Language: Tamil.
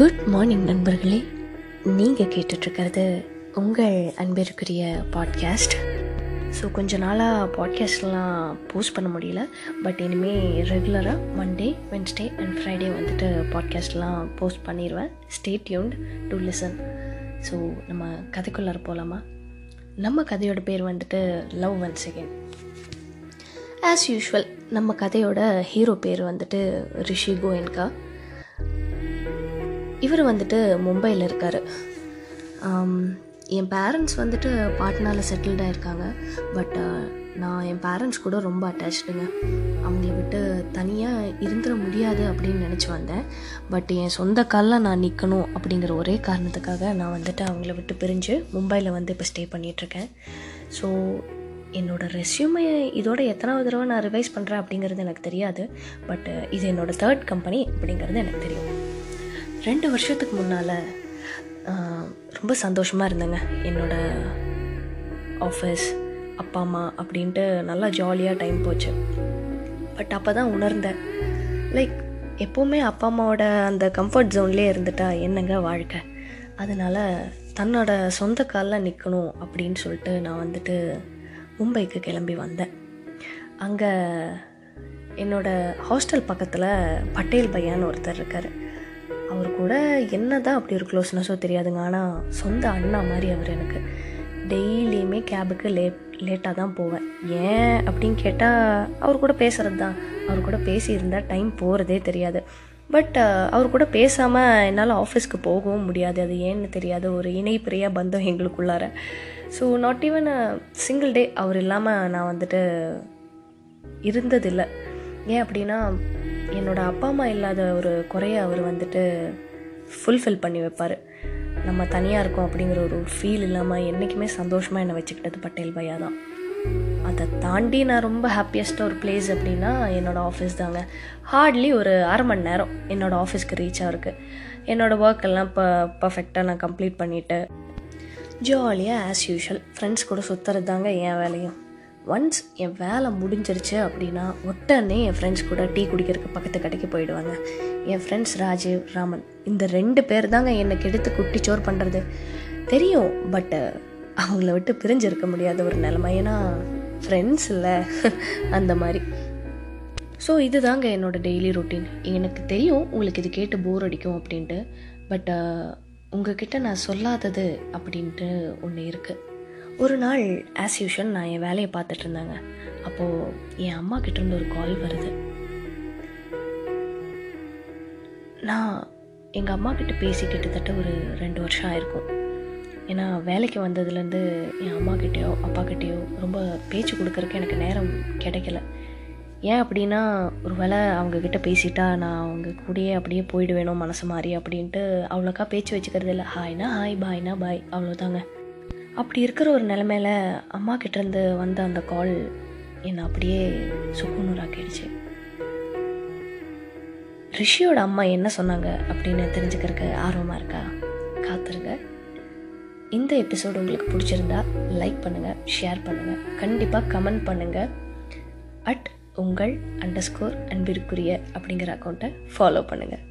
குட் மார்னிங் நண்பர்களே. நீங்கள் கேட்டுட்ருக்கிறது உங்கள் அன்பிற்குரிய பாட்காஸ்ட் ஸோ கொஞ்ச நாளாக பாட்காஸ்ட்லாம் போஸ்ட் பண்ண முடியல. பட் இனிமேல் ரெகுலராக மண்டே வென்ஸ்டே அண்ட் ஃப்ரைடே வந்துட்டு பாட்காஸ்ட்லாம் போஸ்ட் பண்ணிடுவேன் stay tuned to listen so நம்ம கதைக்குள்ளார போகலாமா நம்ம கதையோட பேர் வந்துட்டு love one second as usual நம்ம கதையோட ஹீரோ பேர் வந்துட்டு ரிஷி கோயன்கா. இவர் வந்துட்டு மும்பையில் இருக்கார். என் பேரண்ட்ஸ் வந்துட்டு பாட்னாவில் செட்டில்டாக இருக்காங்க பட் நான் என் பேரண்ட்ஸ் கூட ரொம்ப அட்டாச்சுடுங்க அவங்கள விட்டு தனியாக இருந்துட முடியாது அப்படின்னு நினச்சி வந்தேன். பட் என் சொந்த காலில் நான் நிற்கணும் அப்படிங்கிற ஒரே காரணத்துக்காக நான் வந்துட்டு அவங்கள விட்டு பிரிஞ்சு மும்பையில் வந்து இப்போ ஸ்டே பண்ணிகிட்ருக்கேன் ஸோ என்னோடய ரெஸ்யூமை இதோட எத்தனாவது தடவை நான் ரிவைஸ் பண்ணுறேன் அப்படிங்கிறது எனக்கு தெரியாது. பட் இது என்னோடய தேர்ட் கம்பெனி அப்படிங்கிறது எனக்கு தெரியும். ரெண்டு வருஷத்துக்கு முன்னால் ரொம்ப சந்தோஷமாக இருந்தேங்க. என்னோடய ஆஃபீஸ் அப்பா அம்மா அப்படின்ட்டு நல்லா ஜாலியாக டைம் போச்சு. பட் அப்போ தான் உணர்ந்தேன். லைக் எப்போவுமே அப்பா அம்மாவோட அந்த கம்ஃபர்ட் ஜோன்லேயே இருந்துட்டா என்னங்க வாழ்க்கை? அதனால் தன்னோட சொந்த காலில் நிற்கணும் அப்படின்னு சொல்லிட்டு நான் வந்துட்டு மும்பைக்கு கிளம்பி வந்தேன். அங்கே என்னோடய ஹாஸ்டல் பக்கத்தில் பட்டேல் பையான்னு ஒருத்தர் இருக்கார். அவர் கூட என்ன தான் அப்படி ஒரு க்ளோஸ்னஸோ தெரியாதுங்க. ஆனால் சொந்த அண்ணா மாதிரி அவர் எனக்கு. டெய்லியுமே கேபுக்கு லேட் லேட்டாக தான் போவேன். ஏன் அப்படின்னு கேட்டால் அவர் கூட பேசுகிறது தான் அவர் கூட பேசியிருந்தால் டைம் போகிறதே தெரியாது. பட் அவர் கூட பேசாமல் என்னால் ஆஃபீஸ்க்கு போகவும் முடியாது. அது ஏன்னு தெரியாது. ஒரு இணைப்பிரியா பந்தம் எங்களுக்குள்ளார. So not even a single day அவர் இல்லாமல் நான் வந்துட்டு இருந்ததில்லை. ஏன் அப்படின்னா என்னோடய அப்பா அம்மா இல்லாத ஒரு குறைய அவர் வந்துட்டு ஃபுல்ஃபில் பண்ணி வைப்பார். நம்ம தனியாக இருக்கோம் அப்படிங்கிற ஒரு ஃபீல் இல்லாமல் என்றைக்குமே சந்தோஷமாக என்னை வச்சுக்கிட்டது பட்டேல் பையா தான். அதை தாண்டி நான் ரொம்ப ஹாப்பியஸ்ட்டாக ஒரு பிளேஸ் அப்படின்னா என்னோடய ஆஃபீஸ் தாங்க. ஹார்ட்லி ஒரு அரை மணி நேரம் என்னோடய ஆஃபீஸ்க்கு ரீச் ஆகிருக்கு என்னோடய ஒர்க் எல்லாம் இப்போ பர்ஃபெக்டாக நான் கம்ப்ளீட் பண்ணிவிட்டு ஜாலியாக ஆஸ் யூஷுவல் ஃப்ரெண்ட்ஸ் கூட சுற்றுறது தாங்க என் வேலையும். ஒன்ஸ் என் வேலை முடிஞ்சிருச்சு அப்படின்னா உடனே என் ஃப்ரெண்ட்ஸ் கூட டீ குடிக்கிறதுக்கு பக்கத்து கடைக்கு போயிடுவாங்க. என் ஃப்ரெண்ட்ஸ் ராஜீவ் ராமன் இந்த ரெண்டு பேர் தாங்க என்னை கெடுத்து குட்டிச்சோர் பண்ணுறது தெரியும் பட்டு அவங்கள விட்டு பிரிஞ்சிருக்க முடியாத ஒரு நிலமை. ஏன்னா ஃப்ரெண்ட்ஸ் இல்லை அந்த மாதிரி. ஸோ இது தாங்க என்னோடய டெய்லி ரொட்டீன் எனக்கு தெரியும் உங்களுக்கு இது கேட்டு போர் அடிக்கும் அப்படின்ட்டு பட் உங்ககிட்ட நான் சொல்லாதது அப்படின்ட்டு ஒன்று இருக்குது ஒரு நாள் ஆஸ் யூஷுவல் நான் என் வேலையை பார்த்துட்டு இருந்தேங்க. அப்போது என் அம்மா கிட்டேருந்து ஒரு கால் வருது. நான் எங்கள் அம்மா கிட்ட பேசி கிட்டத்தட்ட ஒரு ரெண்டு வருஷம் ஆயிருக்கும். ஏன்னா வேலைக்கு வந்ததுலேருந்து என் அம்மா கிட்டேயோ அப்பா கிட்டேயோ ரொம்ப பேச்சு கொடுக்கறக்கு எனக்கு நேரம் கிடைக்கல. ஏன் அப்படின்னா ஒரு வேளை அவங்கக்கிட்ட பேசிட்டா நான் அவங்க கூடயே அப்படியே போயிடுவேணும் மனசு மாறி அப்படின்ட்டு அவ்வளோக்கா பேச்சு வச்சுக்கிறது இல்லை ஹாய்னா ஹாய் பாய்னா பாய் அவ்வளோதாங்க அப்படி இருக்கிற ஒரு நிலமையில அம்மா கிட்டேருந்து வந்த அந்த கால் என்னை அப்படியே சுக்குநூறாக்கிடுச்சு ரிஷியோட அம்மா என்ன சொன்னாங்க அப்படின்னு தெரிஞ்சுக்கிறதுக்கு ஆர்வமாக இருக்கா? காத்துருங்க. இந்த எபிசோடு உங்களுக்கு பிடிச்சிருந்தா லைக் பண்ணுங்கள் ஷேர் பண்ணுங்கள் கண்டிப்பாக கமெண்ட் பண்ணுங்கள் அட் உங்கள் அண்டர்ஸ்கோர் அன்பிற்குரிய அப்படிங்கிற அக்கௌண்ட்டை ஃபாலோ பண்ணுங்கள்